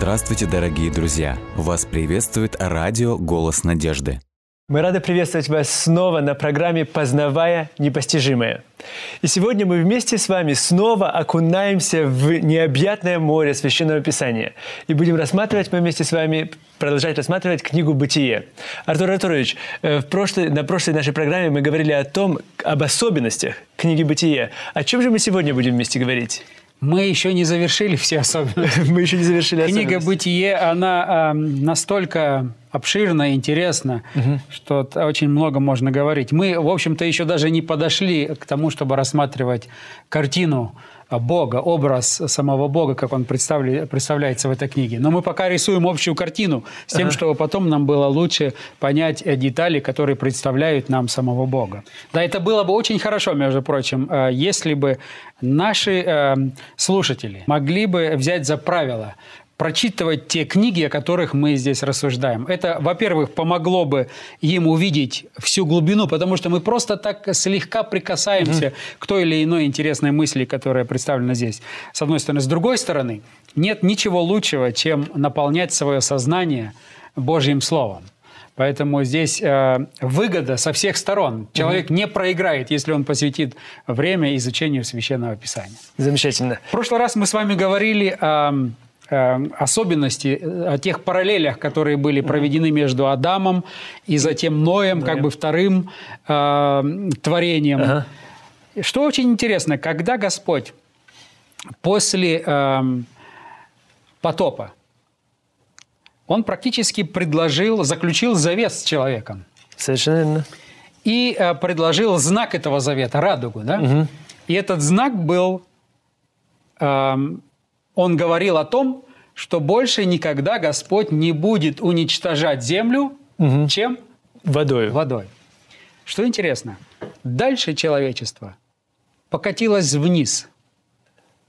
Здравствуйте, дорогие друзья! Вас приветствует радио «Голос надежды». Мы рады приветствовать вас снова на программе «Познавая непостижимое». И сегодня мы вместе с вами снова окунаемся в необъятное море Священного Писания. И будем рассматривать мы вместе с вами, продолжать рассматривать книгу «Бытие». Артур Артурович, э, в прошлой, на прошлой нашей программе мы говорили о том, об особенностях книги «Бытие». О чем же мы сегодня будем вместе говорить? Мы еще не завершили все особенности. Мы еще не завершили Книга «Бытие», она э, настолько обширна и интересна, угу. что очень много можно говорить. Мы, в общем-то, еще даже не подошли к тому, чтобы рассматривать картину Бога, образ самого Бога, как он представляется в этой книге. Но мы пока рисуем общую картину с тем, ага. чтобы потом нам было лучше понять детали, которые представляют нам самого Бога. Да, это было бы очень хорошо, между прочим, э, если бы наши э, слушатели могли бы взять за правило прочитывать те книги, о которых мы здесь рассуждаем. Это, во-первых, помогло бы им увидеть всю глубину, потому что мы просто так слегка прикасаемся mm к той или иной интересной мысли, которая представлена здесь. С одной стороны. С другой стороны, нет ничего лучшего, чем наполнять свое сознание Божьим Словом. Поэтому здесь э, выгода со всех сторон. Человек угу. не проиграет, если он посвятит время изучению священного писания. Замечательно. В прошлый раз мы с вами говорили о особенности, о тех параллелях, которые были проведены между Адамом и затем Ноем, как бы вторым э, творением. Ага. Что очень интересно, когда Господь после э, потопа, он практически предложил, заключил завет с человеком. Совершенно верно. И э, предложил знак этого завета, радугу. Да? Угу. И этот знак был э, он говорил о том, что больше никогда Господь не будет уничтожать землю, угу. чем? Водой. Водой. Что интересно, дальше человечество покатилось вниз.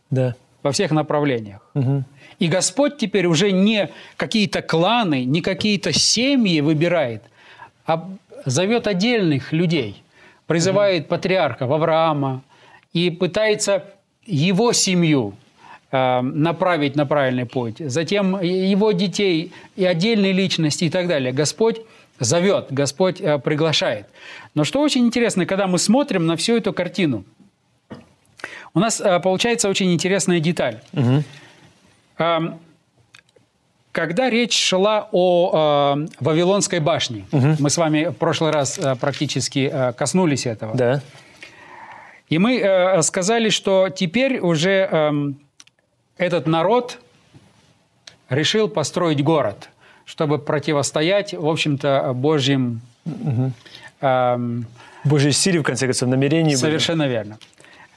Да. Во всех направлениях. Угу. И Господь теперь уже не какие-то кланы, не какие-то семьи выбирает, а зовет отдельных людей, призывает угу. патриархов Авраама и пытается его семью направить на правильный путь, затем его детей и отдельные личности и так далее. Господь зовет, Господь э, приглашает. Но что очень интересно, когда мы смотрим на всю эту картину, у нас э, получается очень интересная деталь. Угу. Когда речь шла о э, Вавилонской башне, угу. мы с вами в прошлый раз э, практически э, коснулись этого. Да. И мы э, сказали, что теперь уже э, этот народ решил построить город, чтобы противостоять, в общем-то, Божьим... Угу. Эм, Божьей силе, в конце концов, намерении. Совершенно были. верно.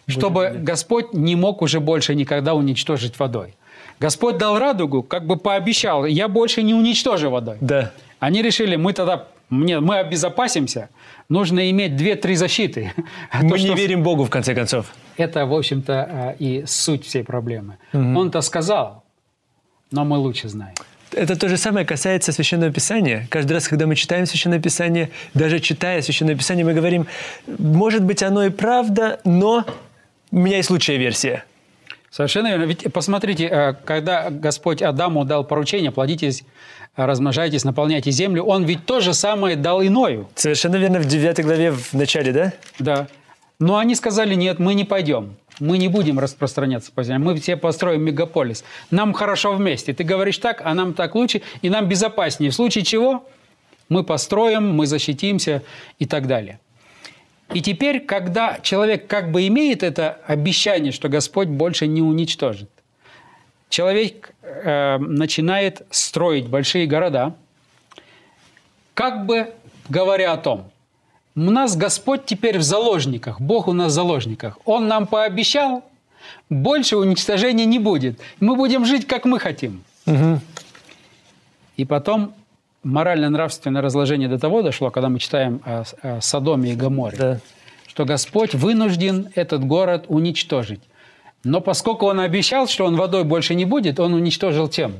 Чтобы Божьим, Господь не мог уже больше никогда уничтожить водой. Господь дал радугу, как бы пообещал, я больше не уничтожу водой. Да. Они решили, мы тогда, мне, мы обезопасимся, нужно иметь две-три защиты. Мы То, не что... верим Богу, в конце концов. Это, в общем-то, э, и суть всей проблемы. Угу. Он-то сказал, но мы лучше знаем. Это то же самое касается Священного Писания. Каждый раз, когда мы читаем Священное Писание, даже читая Священное Писание, мы говорим, может быть, оно и правда, но у меня есть лучшая версия. Совершенно верно. Ведь посмотрите, э, когда Господь Адаму дал поручение, плодитесь, размножайтесь, наполняйте землю, Он ведь то же самое дал иною. Совершенно верно, в 9 главе в начале, да? Да. Но они сказали, нет, мы не пойдем. Мы не будем распространяться по земле. Мы все построим мегаполис. Нам хорошо вместе. Ты говоришь так, а нам так лучше, и нам безопаснее. В случае чего мы построим, мы защитимся и так далее. И теперь, когда человек как бы имеет это обещание, что Господь больше не уничтожит, человек э, начинает строить большие города, как бы говоря о том, у нас Господь теперь в заложниках, Бог у нас в заложниках. Он нам пообещал, больше уничтожения не будет. Мы будем жить, как мы хотим. Угу. И потом морально-нравственное разложение до того дошло, когда мы читаем о, о Содоме и Гоморе, да. что Господь вынужден этот город уничтожить. Но поскольку он обещал, что он водой больше не будет, он уничтожил тем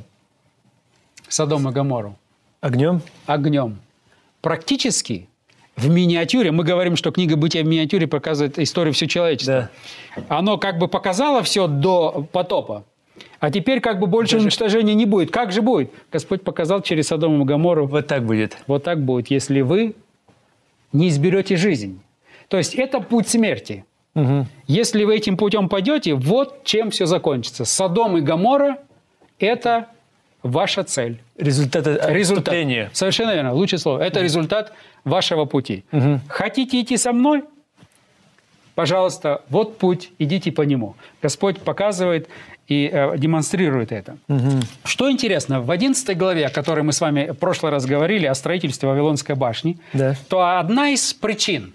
Содом и Гомору. Огнем? Огнем. Практически в миниатюре, мы говорим, что книга «Бытия в миниатюре» показывает историю всего человечества. Да. Оно как бы показало все до потопа, А теперь как бы больше уничтожения не будет. Как же будет? Господь показал через Содом и Гоморру. Вот так будет. Вот так будет, если вы не изберете жизнь. То есть это путь смерти. Если вы этим путем пойдете, вот чем все закончится. Содом и Гоморра – это ваша цель. Результат Результат. Совершенно верно. Лучшее слово. Это результат вашего пути. Хотите идти со мной? Пожалуйста, вот путь, идите по нему. Господь показывает и э, демонстрирует это. Что интересно, в 11 главе, о которой мы с вами в прошлый раз говорили, о строительстве Вавилонской башни, Да. то одна из причин,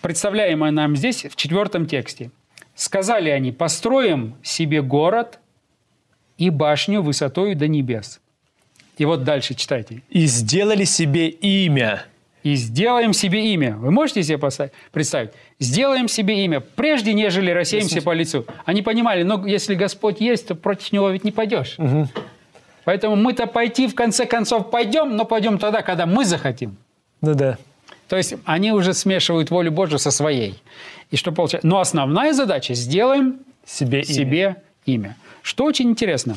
представляемая нам здесь в четвертом тексте, сказали они, построим себе город и башню высотою до небес. И вот дальше читайте. И сделали себе имя. И сделаем себе имя. Вы можете себе поставить- представить? Сделаем себе имя, прежде нежели рассеемся по лицу. Они понимали, но если Господь есть, то против Него ведь не пойдешь. Поэтому мы-то пойти в конце концов пойдем, но пойдем тогда, когда мы захотим. Ну да. То есть они уже смешивают волю Божию со своей. И что получается? Но основная задача – сделаем Себе имя. себе имя. Что очень интересно,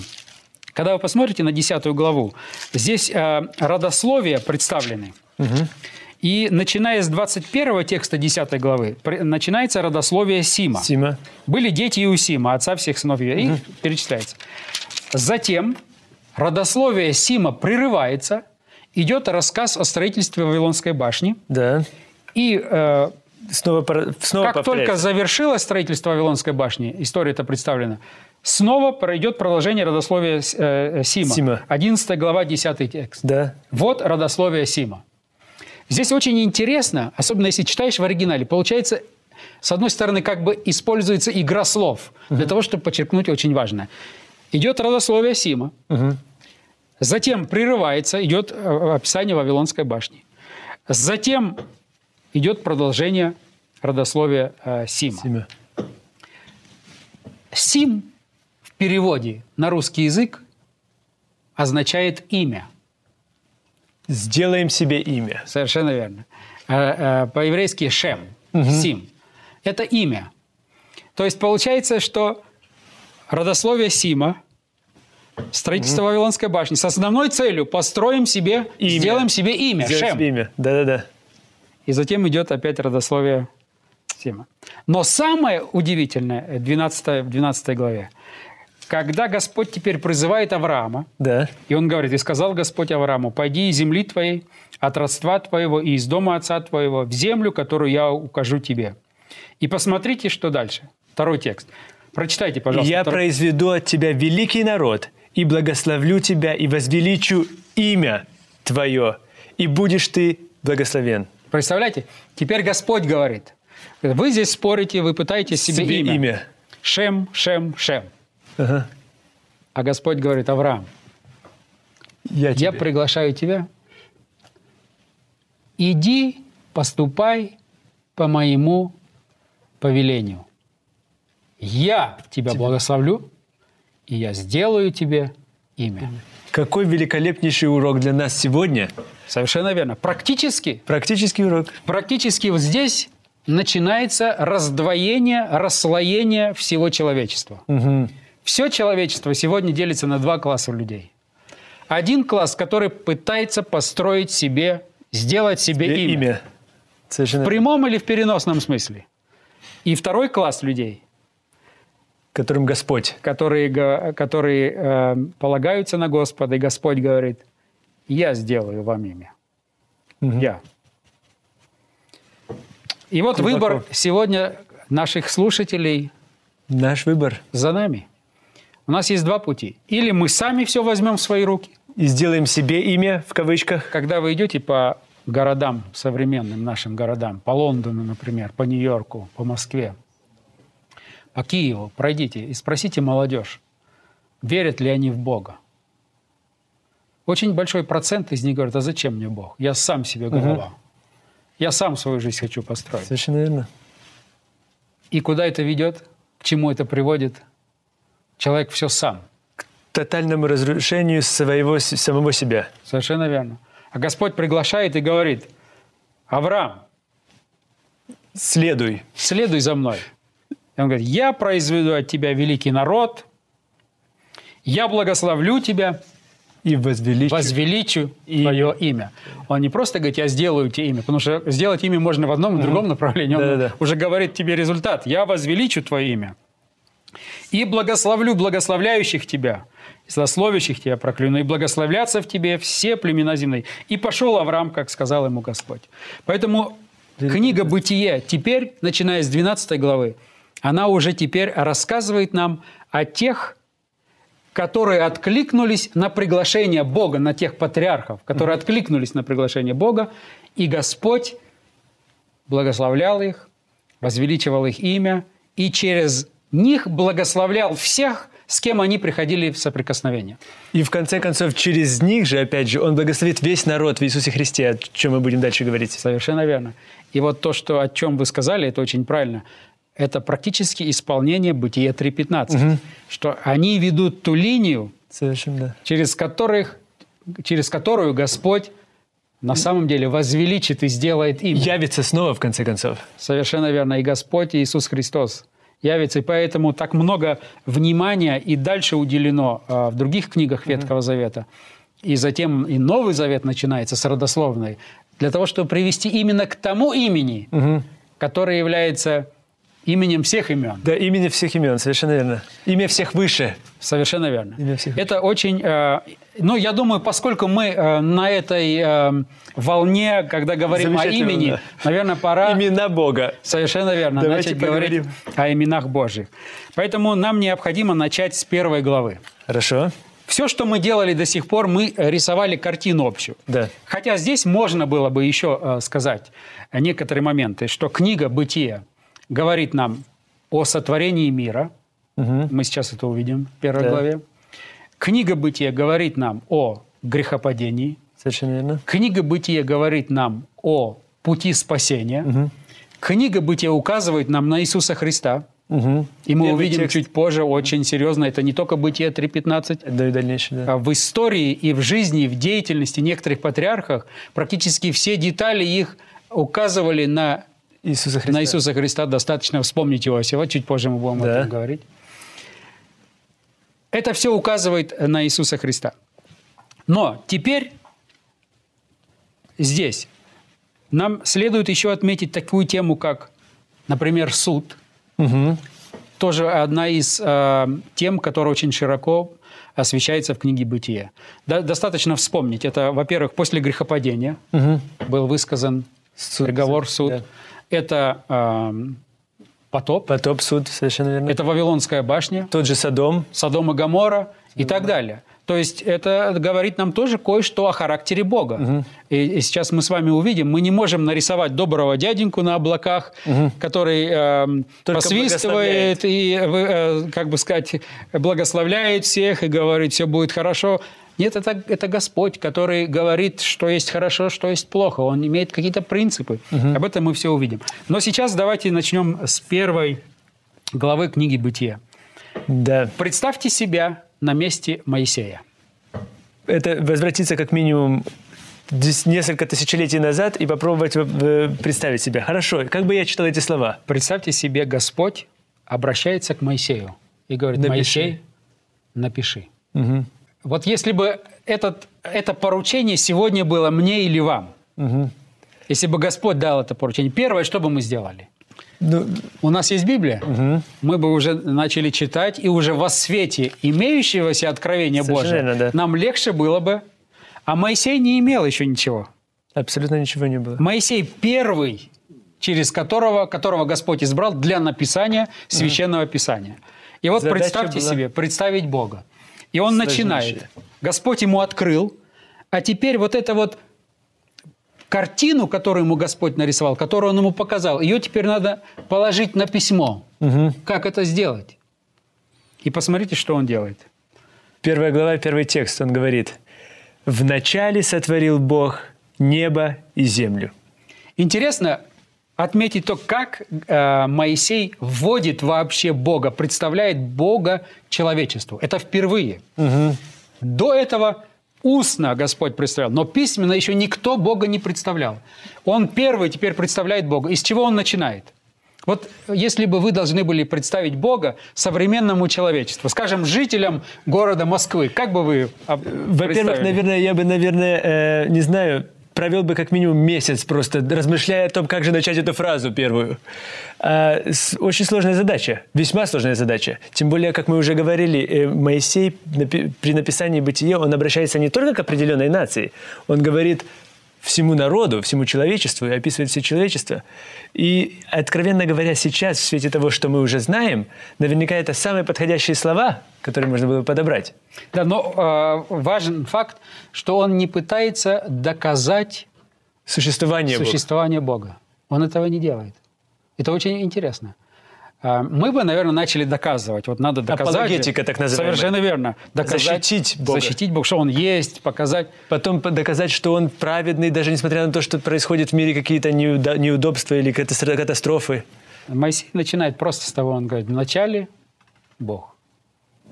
когда вы посмотрите на 10 главу, здесь э, родословия представлены. И начиная с 21 текста 10 главы, начинается родословие Сима. Сима. Были дети Иусима, отца всех сынов Иуда. И перечисляется. Затем родословие Сима прерывается, идет рассказ о строительстве Вавилонской башни. Да. И э, Снова, снова как только повторяется. завершилось строительство Вавилонской башни, история это представлена, снова пройдет продолжение родословия э, Сима. Сима. 11 глава, 10 текст. Да. Вот родословие Сима. Здесь очень интересно, особенно если читаешь в оригинале, получается, с одной стороны, как бы используется игра слов для того, чтобы подчеркнуть очень важное. Идет родословие Сима, затем прерывается, идет э, описание Вавилонской башни. Затем идет продолжение родословия э, Сима. Сима. Сим в переводе на русский язык означает имя. Сделаем себе имя. Совершенно верно. Э, э, По-еврейски Шем, Сим. Это имя. То есть получается, что родословие Сима, строительство Вавилонской башни с основной целью построим себе, Имя. сделаем себе имя, Сделаем Шем. себе имя. Да-да-да. И затем идет опять родословие Сима. Но самое удивительное э, 12, в 12 главе, когда Господь теперь призывает Авраама, Да. и он говорит, «И сказал Господь Аврааму, пойди из земли твоей, от родства твоего и из дома отца твоего, в землю, которую я укажу тебе». И посмотрите, что дальше. Второй текст. Прочитайте, пожалуйста. «Я второй- произведу от тебя великий народ, и благословлю тебя, и возвеличу имя твое, и будешь ты благословен». Представляете? Теперь Господь говорит. Вы здесь спорите, вы пытаетесь себе, Себе имя. имя. Шем, Шем, Шем. Ага. А Господь говорит, Авраам, Я, я приглашаю тебя. Иди, поступай по моему повелению. Я тебя благословлю, и я сделаю тебе имя. Какой великолепнейший урок для нас сегодня. Совершенно верно. Практически, Практический урок. практически вот здесь начинается раздвоение, расслоение всего человечества. Все человечество сегодня делится на два класса людей. Один класс, который пытается построить себе, сделать себе имя. имя. Совершенно. В прямом или в переносном смысле. И второй класс людей, Которым Господь. которые, которые э, полагаются на Господа, и Господь говорит, я сделаю вам имя. Я. И вот Глубоко. выбор сегодня наших слушателей Наш выбор. за нами. У нас есть два пути. Или мы сами все возьмем в свои руки, И сделаем себе имя, в кавычках. когда вы идете по городам, современным нашим городам, по Лондону, например, по Нью-Йорку, по Москве, по Киеву, пройдите и спросите молодежь, верят ли они в Бога. Очень большой процент из них говорят, а зачем мне Бог? Я сам себе голова. Я сам свою жизнь хочу построить. Совершенно верно. И куда это ведет? К чему это приводит? Человек все сам. Тотальному разрушению своего, самого себя. Совершенно верно. А Господь приглашает и говорит, Авраам, Следуй. следуй за мной. И он говорит, я произведу от тебя великий народ, Я благословлю тебя, И возвеличу. возвеличу твое имя. Он не просто говорит, я сделаю тебе имя, потому что сделать имя можно в одном и другом направлении. Он Да-да-да. уже говорит тебе результат. Я возвеличу твое имя. И благословлю благословляющих тебя, и злословящих тебя прокляну, и благословлятся в тебе все племена земные. И пошел Авраам, как сказал ему Господь. Поэтому книга «Бытие» теперь, начиная с 12 главы, она уже теперь рассказывает нам о тех которые откликнулись на приглашение Бога, на тех патриархов, которые откликнулись на приглашение Бога, и Господь благословлял их, возвеличивал их имя, и через них благословлял всех, с кем они приходили в соприкосновение. И в конце концов, через них же, опять же, он благословит весь народ в Иисусе Христе, о чем мы будем дальше говорить. Совершенно верно. И вот то, что, о чем вы сказали, это очень правильно. Это практически исполнение Бытия 3.15. Что они ведут ту линию, Совершенно, через, которых, через которую Господь на самом деле возвеличит и сделает имя. Явится снова, в конце концов. Совершенно верно. И Господь Иисус Христос явится. И поэтому так много внимания и дальше уделено а, в других книгах Ветхого Завета. И затем и Новый Завет начинается с родословной. Для того, чтобы привести именно к тому имени, которое является именем всех имен. Да, имени всех имен, совершенно верно. Имя всех выше. Совершенно верно. Имя всех. Это очень... э, ну, я думаю, поскольку мы э, на этой э, волне, когда говорим о имени, да. наверное, пора... Имена Бога. Совершенно верно. Давайте начать говорить поговорим. о именах Божьих. Поэтому нам необходимо начать с первой главы. Хорошо. Все, что мы делали до сих пор, мы рисовали картину общую. Да. Хотя здесь можно было бы еще э, сказать некоторые моменты, что книга «Бытие» говорит нам о сотворении мира. Мы сейчас это увидим в первой Да. главе. Книга «Бытие» говорит нам о грехопадении. Совершенно верно. Книга «Бытие» говорит нам о пути спасения. Книга «Бытие» указывает нам на Иисуса Христа. Мгм. И мы Первый увидим текст. чуть позже очень серьезно, это не только «Бытие 3.15», Да и дальнейшее, да. а в истории и в жизни, и в деятельности некоторых патриархов практически все детали их указывали на, Иисуса Христа. на Иисуса Христа. Достаточно вспомнить Иосифа, чуть позже мы будем Да. об этом говорить. Это все указывает на Иисуса Христа. Но теперь здесь нам следует еще отметить такую тему, как, например, суд. Мгм. Тоже одна из э, тем, которая очень широко освещается в книге «Бытие». Да- достаточно вспомнить. Это, во-первых, после грехопадения Мгм. был высказан Суд, приговор, суд. да. Это эм, потоп, Потоп, суд, совершенно верно. это Вавилонская башня, Тот же Содом. Содом и Гоморра и так далее. То есть это говорит нам тоже кое-что о характере Бога. И, и сейчас мы с вами увидим, мы не можем нарисовать доброго дяденьку на облаках, который эм, Только посвистывает и, э, как бы сказать, благословляет всех и говорит, все будет хорошо. Нет, это, это Господь, который говорит, что есть хорошо, что есть плохо. Он имеет какие-то принципы. Об этом мы все увидим. Но сейчас давайте начнем с первой главы книги «Бытия». Да. Представьте себя на месте Моисея. Это возвратиться как минимум несколько тысячелетий назад и попробовать э, представить себя. Хорошо, как бы я читал эти слова? Представьте себе, Господь обращается к Моисею и говорит, Напиши. Моисей, напиши. Мгм. Вот если бы этот, это поручение сегодня было мне или вам, Мгм. если бы Господь дал это поручение, первое, что бы мы сделали? Ну, У нас есть Библия, мы бы уже начали читать, и уже во свете имеющегося откровения верно, да. нам легче было бы. А Моисей не имел еще ничего. абсолютно ничего не было. Моисей первый, через которого, которого Господь избрал для написания священного писания. И вот Задача представьте была себе, представить Бога. И он начинает. Господь ему открыл, а теперь вот это вот картину, которую ему Господь нарисовал, которую он ему показал, ее теперь надо положить на письмо. Как это сделать? И посмотрите, что он делает. Первая глава, первый текст, он говорит. «Вначале сотворил Бог небо и землю». Интересно отметить то, как э, Моисей вводит вообще Бога, представляет Бога человечеству. Это впервые. До этого устно Господь представлял, но письменно еще никто Бога не представлял. Он первый теперь представляет Бога. И с чего он начинает? Вот если бы вы должны были представить Бога современному человечеству, скажем, жителям города Москвы, как бы вы об- Во-первых, наверное, я бы, наверное, э, не знаю, провел бы как минимум месяц просто, размышляя о том, как же начать эту фразу первую. А, с- очень сложная задача, весьма сложная задача. Тем более, как мы уже говорили, э, Моисей напи- при написании «Бытие» он обращается не только к определенной нации, он говорит всему народу, всему человечеству и описывает все человечество. И, откровенно говоря, сейчас, в свете того, что мы уже знаем, наверняка это самые подходящие слова, которые можно было бы подобрать. Да, но э, важен факт, что он не пытается доказать Существование Бога. существование Бога. Он этого не делает. Это очень интересно. А, Мы бы, наверное, начали доказывать. Вот надо доказать. Апологетика, так называемая. Совершенно верно. Доказать, Защитить Бога. Защитить Бога, что Он есть, показать. Потом по- доказать, что он праведный, даже несмотря на то, что происходит в мире какие-то неудобства или катастро- катастрофы. Моисей начинает просто с того, он говорит, вначале Бог.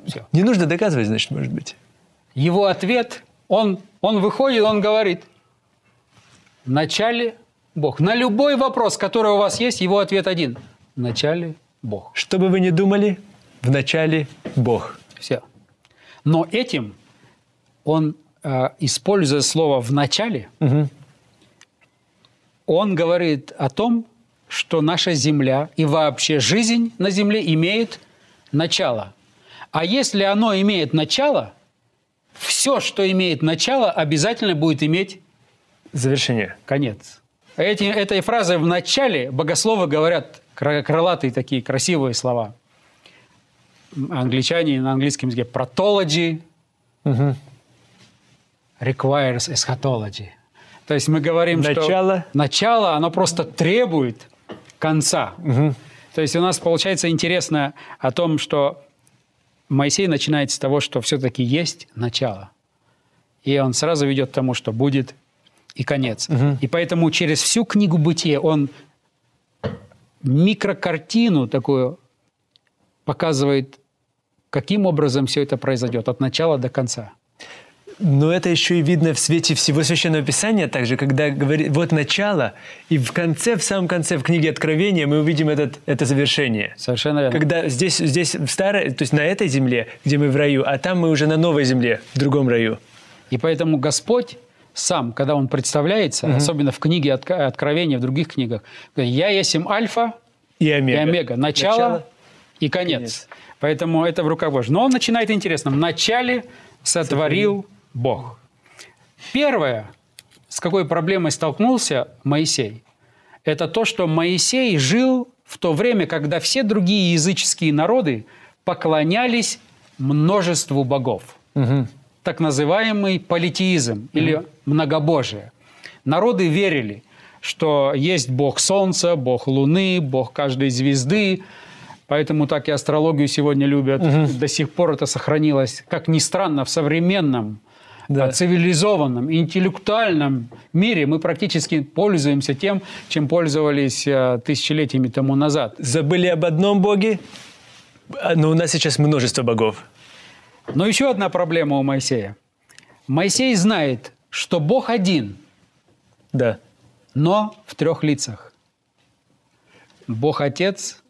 Все. Не нужно доказывать, значит, может быть. Его ответ, он, он выходит, он говорит, вначале Бог. На любой вопрос, который у вас есть, его ответ один. Вначале Бог. Что бы вы ни думали, в начале Бог. Все. Но этим он, э, используя слово «в начале», он говорит о том, что наша земля и вообще жизнь на земле имеет начало. А если оно имеет начало, все, что имеет начало, обязательно будет иметь Завершение. конец. Эти, этой фразой в начале богословы говорят крылатые такие красивые слова. Англичане на английском языке протологи requires eschatology. То есть мы говорим, Начало. что начало, оно просто требует конца. То есть у нас получается интересно о том, что Моисей начинает с того, что все-таки есть начало. И он сразу ведет к тому, что будет и конец. И поэтому через всю книгу «Бытие» он микрокартину такую показывает, каким образом все это произойдет от начала до конца. Но это еще и видно в свете всего Священного Писания, также, когда говорит, вот начало, и в конце, в самом конце, в книге Откровения мы увидим этот, это завершение. Совершенно верно. Когда здесь, здесь в старой, то есть на этой земле, где мы в раю, а там мы уже на новой земле, в другом раю. И поэтому Господь сам, когда Он представляется, особенно в книге Откровения, в других книгах, говорит, «Я есть им Альфа И омега. и Омега, начало, Начало и конец. конец. Поэтому это в руках Божьих. Но он начинает интересно. В начале сотворил Бог. Первое, с какой проблемой столкнулся Моисей, это то, что Моисей жил в то время, когда все другие языческие народы поклонялись множеству богов. Так называемый политеизм или многобожие. Народы верили, что есть бог солнца, бог луны, бог каждой звезды, Поэтому так и астрологию сегодня любят. До сих пор это сохранилось, как ни странно, в современном, Да. а, цивилизованном, интеллектуальном мире мы практически пользуемся тем, чем пользовались а, тысячелетиями тому назад. Забыли об одном Боге, а, но у нас сейчас множество богов. Но еще одна проблема у Моисея. Моисей знает, что Бог один, Да. но в трех лицах. Бог Отец,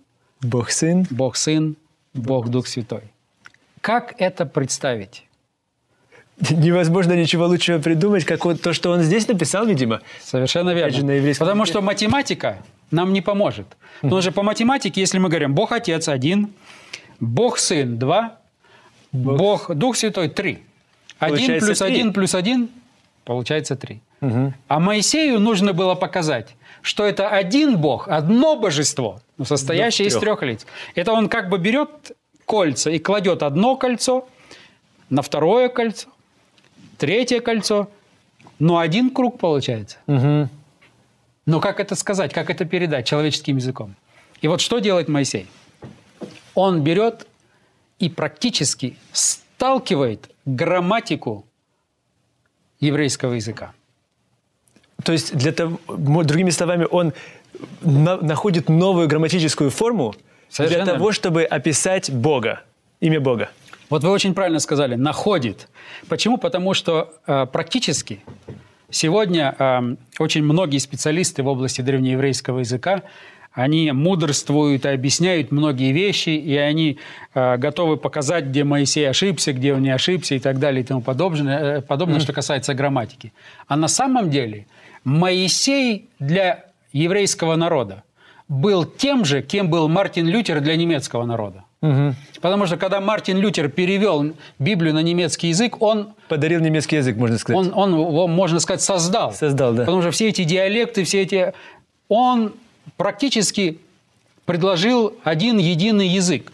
Бог Сын. Бог Сын, Бог Дух Святой. Как это представить? Невозможно ничего лучшего придумать, как вот то, что он здесь написал, видимо. Совершенно же, на верно. еврейском Потому языке. что математика нам не поможет. Потому что по математике, если мы говорим Бог Отец один, Бог Сын два, Бог, Дух Святой три. Один плюс один плюс один получается три. А Моисею нужно было показать, что это один Бог, одно божество, но состоящее из трех. трех лиц. Это он как бы берет кольца и кладет одно кольцо на второе кольцо, третье кольцо, но один круг получается. Но как это сказать, как это передать человеческим языком? И вот что делает Моисей? Он берет и практически сталкивает грамматику еврейского языка. То есть, для того, другими словами, он на- находит новую грамматическую форму Совершенно для того, чтобы описать Бога, имя Бога. Вот вы очень правильно сказали, находит. Почему? Потому что э, практически Сегодня э, очень многие специалисты в области древнееврейского языка они мудрствуют и объясняют многие вещи, и они э, готовы показать, где Моисей ошибся, где он не ошибся и так далее и тому подобное, э, подобное mm. что касается грамматики. А на самом деле Моисей для еврейского народа был тем же, кем был Мартин Лютер для немецкого народа. Угу. Потому что когда Мартин Лютер перевел Библию на немецкий язык, он... Подарил немецкий язык, можно сказать. Он, он его, можно сказать, создал. Создал, да. Потому что все эти диалекты, все эти... Он практически предложил один единый язык.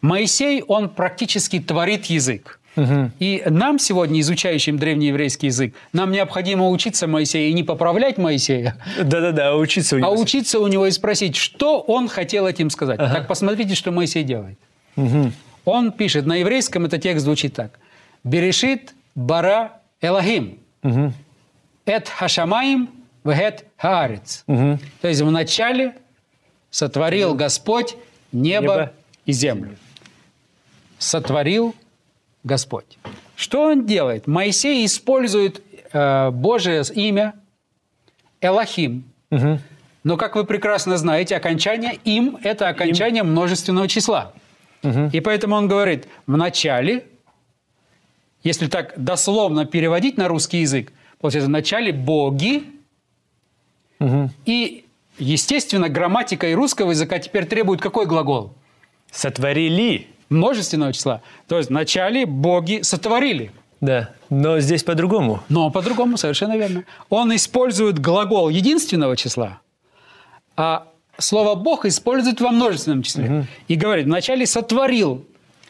Моисей, он практически творит язык. Угу. И нам сегодня, изучающим древнееврейский язык, нам необходимо учиться Моисея и не поправлять Моисея. Да-да-да, а учиться у него. А учиться у него и спросить, что он хотел этим сказать. Ага. Так посмотрите, что Моисей делает. Угу. Он пишет, на еврейском этот текст звучит так. «Берешит бара Элохим, угу. эт хашамаим вегет хаарец». Угу. То есть вначале сотворил Господь небо, небо и землю. Сотворил Господь. Что он делает? Моисей использует э, Божие имя Элохим. Угу. Но, как вы прекрасно знаете, окончание «им» – это окончание им. множественного числа. Угу. И поэтому он говорит, в начале, если так дословно переводить на русский язык, получается, в начале «боги», угу. и, естественно, грамматика и русского языка теперь требует какой глагол? Сотворили множественного числа. То есть вначале боги сотворили. Да, но здесь по-другому. Но по-другому, совершенно верно. Он использует глагол единственного числа, а слово «бог» использует во множественном числе. Угу. И говорит, вначале сотворил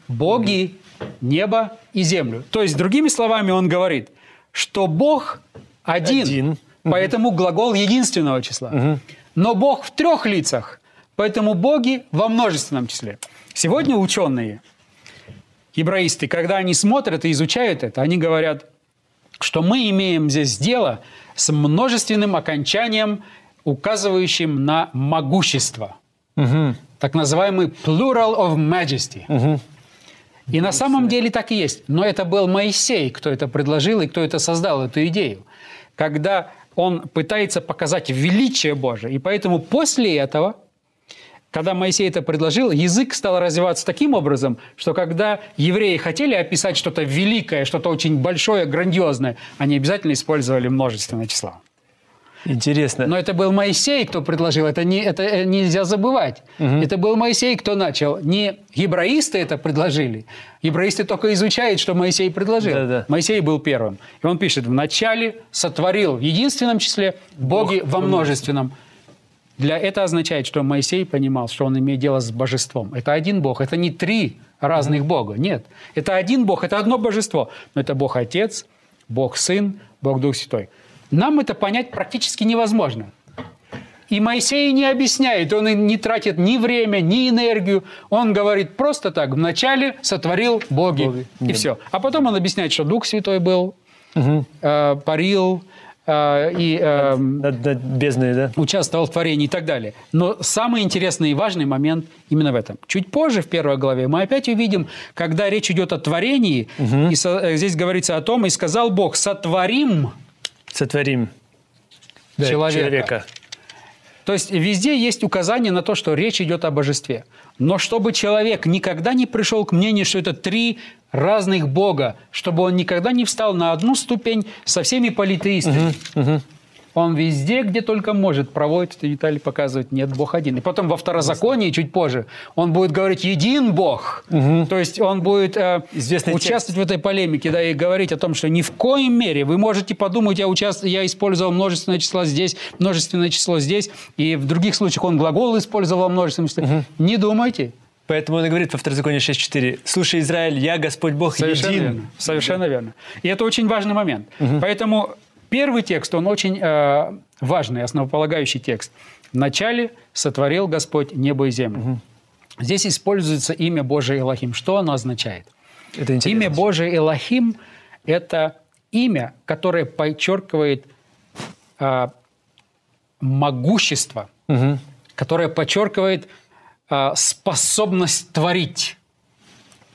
боги, небо и землю. То есть, другими словами, он говорит, что Бог один, один. Поэтому глагол единственного числа. Угу. Но Бог в трех лицах, поэтому боги во множественном числе. Сегодня ученые, евраисты, когда они смотрят и изучают это, они говорят, что мы имеем здесь дело с множественным окончанием, указывающим на могущество. Угу. Так называемый plural of majesty. Угу. И на самом деле так и есть. Но это был Моисей, кто это предложил и кто это создал, эту идею. Когда он пытается показать величие Божие. И поэтому после этого когда Моисей это предложил, язык стал развиваться таким образом, что когда евреи хотели описать что-то великое, что-то очень большое, грандиозное, они обязательно использовали множественное число. Интересно. Но это был Моисей, кто предложил, это, не, это э, нельзя забывать. Угу. Это был Моисей, кто начал. Не гебраисты это предложили. Гебраисты только изучают, что Моисей предложил. Да, да. Моисей был первым. И он пишет, вначале сотворил в единственном числе, боги Бог во множественном. Для это означает, что Моисей понимал, что он имеет дело с божеством. Это один Бог, это не три разных Бога. Нет, это один Бог, это одно божество. Но это Бог Отец, Бог Сын, Бог Дух Святой. Нам это понять практически невозможно. И Моисей не объясняет, он не тратит ни время, ни энергию. Он говорит просто так, вначале сотворил боги, боги. и Нет. все. А потом он объясняет, что Дух Святой был, угу. э, парил, э, и э, над, над бездной, да? участвовал в творении и так далее. Но самый интересный и важный момент именно в этом. Чуть позже, в первой главе, мы опять увидим, когда речь идет о творении, угу. и со, э, здесь говорится о том, и сказал Бог, сотворим... Сотворим человека. человека. То есть везде есть указание на то, что речь идет о божестве. Но чтобы человек никогда не пришел к мнению, что это три разных Бога, чтобы он никогда не встал на одну ступень со всеми политеистами. Угу, угу. Он везде, где только может, проводит эти детали, показывает, нет, Бог один. И потом во второзаконии, чуть позже, он будет говорить «един Бог». Угу. То есть он будет э, участвовать текст. в этой полемике, да, и говорить о том, что ни в коем мере вы можете подумать, я, участ... я использовал множественное число здесь, множественное число здесь, и в других случаях он глагол использовал множественное число. Угу. Не думайте. Поэтому он и говорит во Второзаконии 6.4, «Слушай, Израиль, я Господь Бог Совершенно един». Верно. Совершенно верно. И это очень важный момент. Угу. Поэтому первый текст, он очень э, важный, основополагающий текст. «Вначале сотворил Господь небо и землю». Угу. Здесь используется имя Божие Элохим. Что оно означает? Это имя Божие Элохим – это имя, которое подчеркивает э, могущество, угу. которое подчеркивает а, способность творить.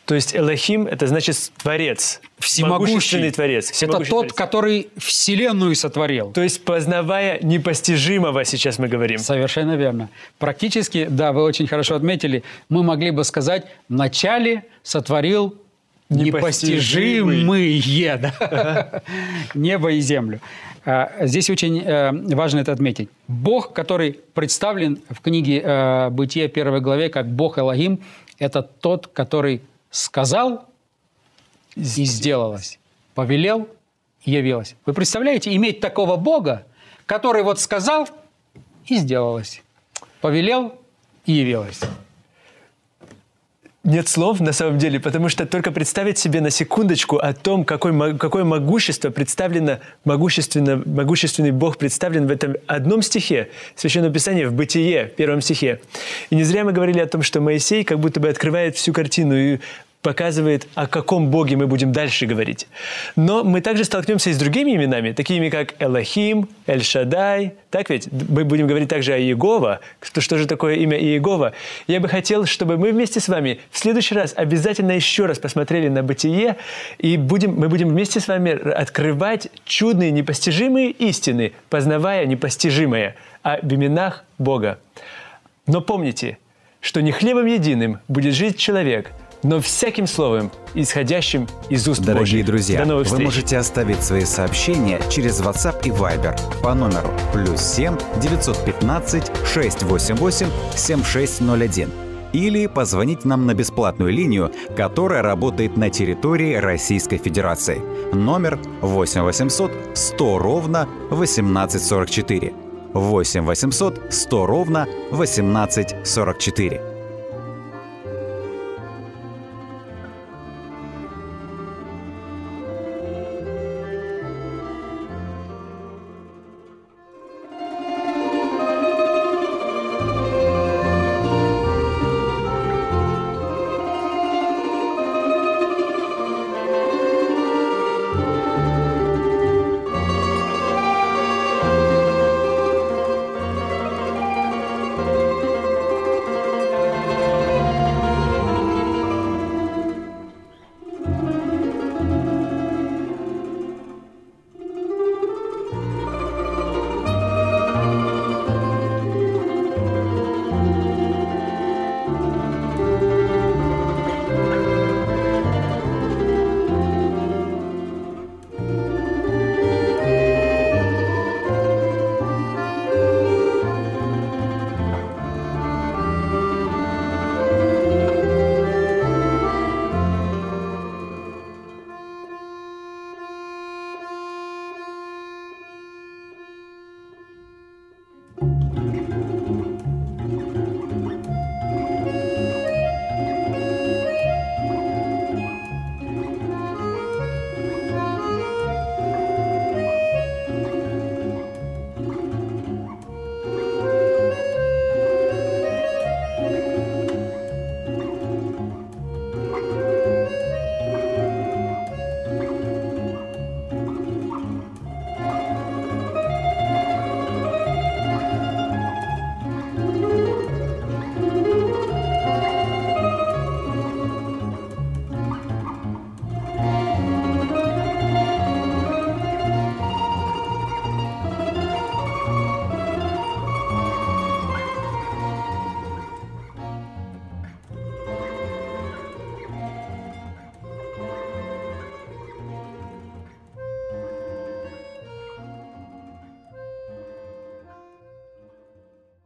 То есть Элохим – это значит Творец. Всемогущий. Творец. Это всемогущий тот, Творец. который Вселенную сотворил. То есть познавая непостижимого, сейчас мы говорим. Совершенно верно. Практически, да, вы очень хорошо отметили, мы могли бы сказать, вначале сотворил Непостижимый. непостижимые да. небо и землю. А, Здесь очень э, важно это отметить. Бог, который представлен в книге э, «Бытие» первой главе как Бог Элогим, это тот, который сказал и сделалось, повелел и явилось. Вы представляете, иметь такого Бога, который вот сказал и сделалось, повелел и явилось. Нет слов на самом деле, потому что только представить себе на секундочку о том, какой, какое могущество представлено, могущественно, могущественный Бог представлен в этом одном стихе Священного Писания в Бытие, первом стихе. И не зря мы говорили о том, что Моисей как будто бы открывает всю картину и показывает, о каком Боге мы будем дальше говорить. Но мы также столкнемся и с другими именами, такими как Элохим, Эль-Шадай. Так ведь? Мы будем говорить также о Иегова. Что, что же такое имя Иегова? Я бы хотел, чтобы мы вместе с вами в следующий раз обязательно еще раз посмотрели на Бытие, и будем, мы будем вместе с вами открывать чудные, непостижимые истины, познавая непостижимое об именах Бога. Но помните, что не хлебом единым будет жить человек, но всяким словом, исходящим из уст Дорогие Божьих. друзья, До новых вы встреч. можете оставить свои сообщения через WhatsApp и Viber по номеру плюс 7 915 688 7601 или позвонить нам на бесплатную линию, которая работает на территории Российской Федерации. Номер 8 800 100 ровно 1844. 8 800 100 ровно 1844.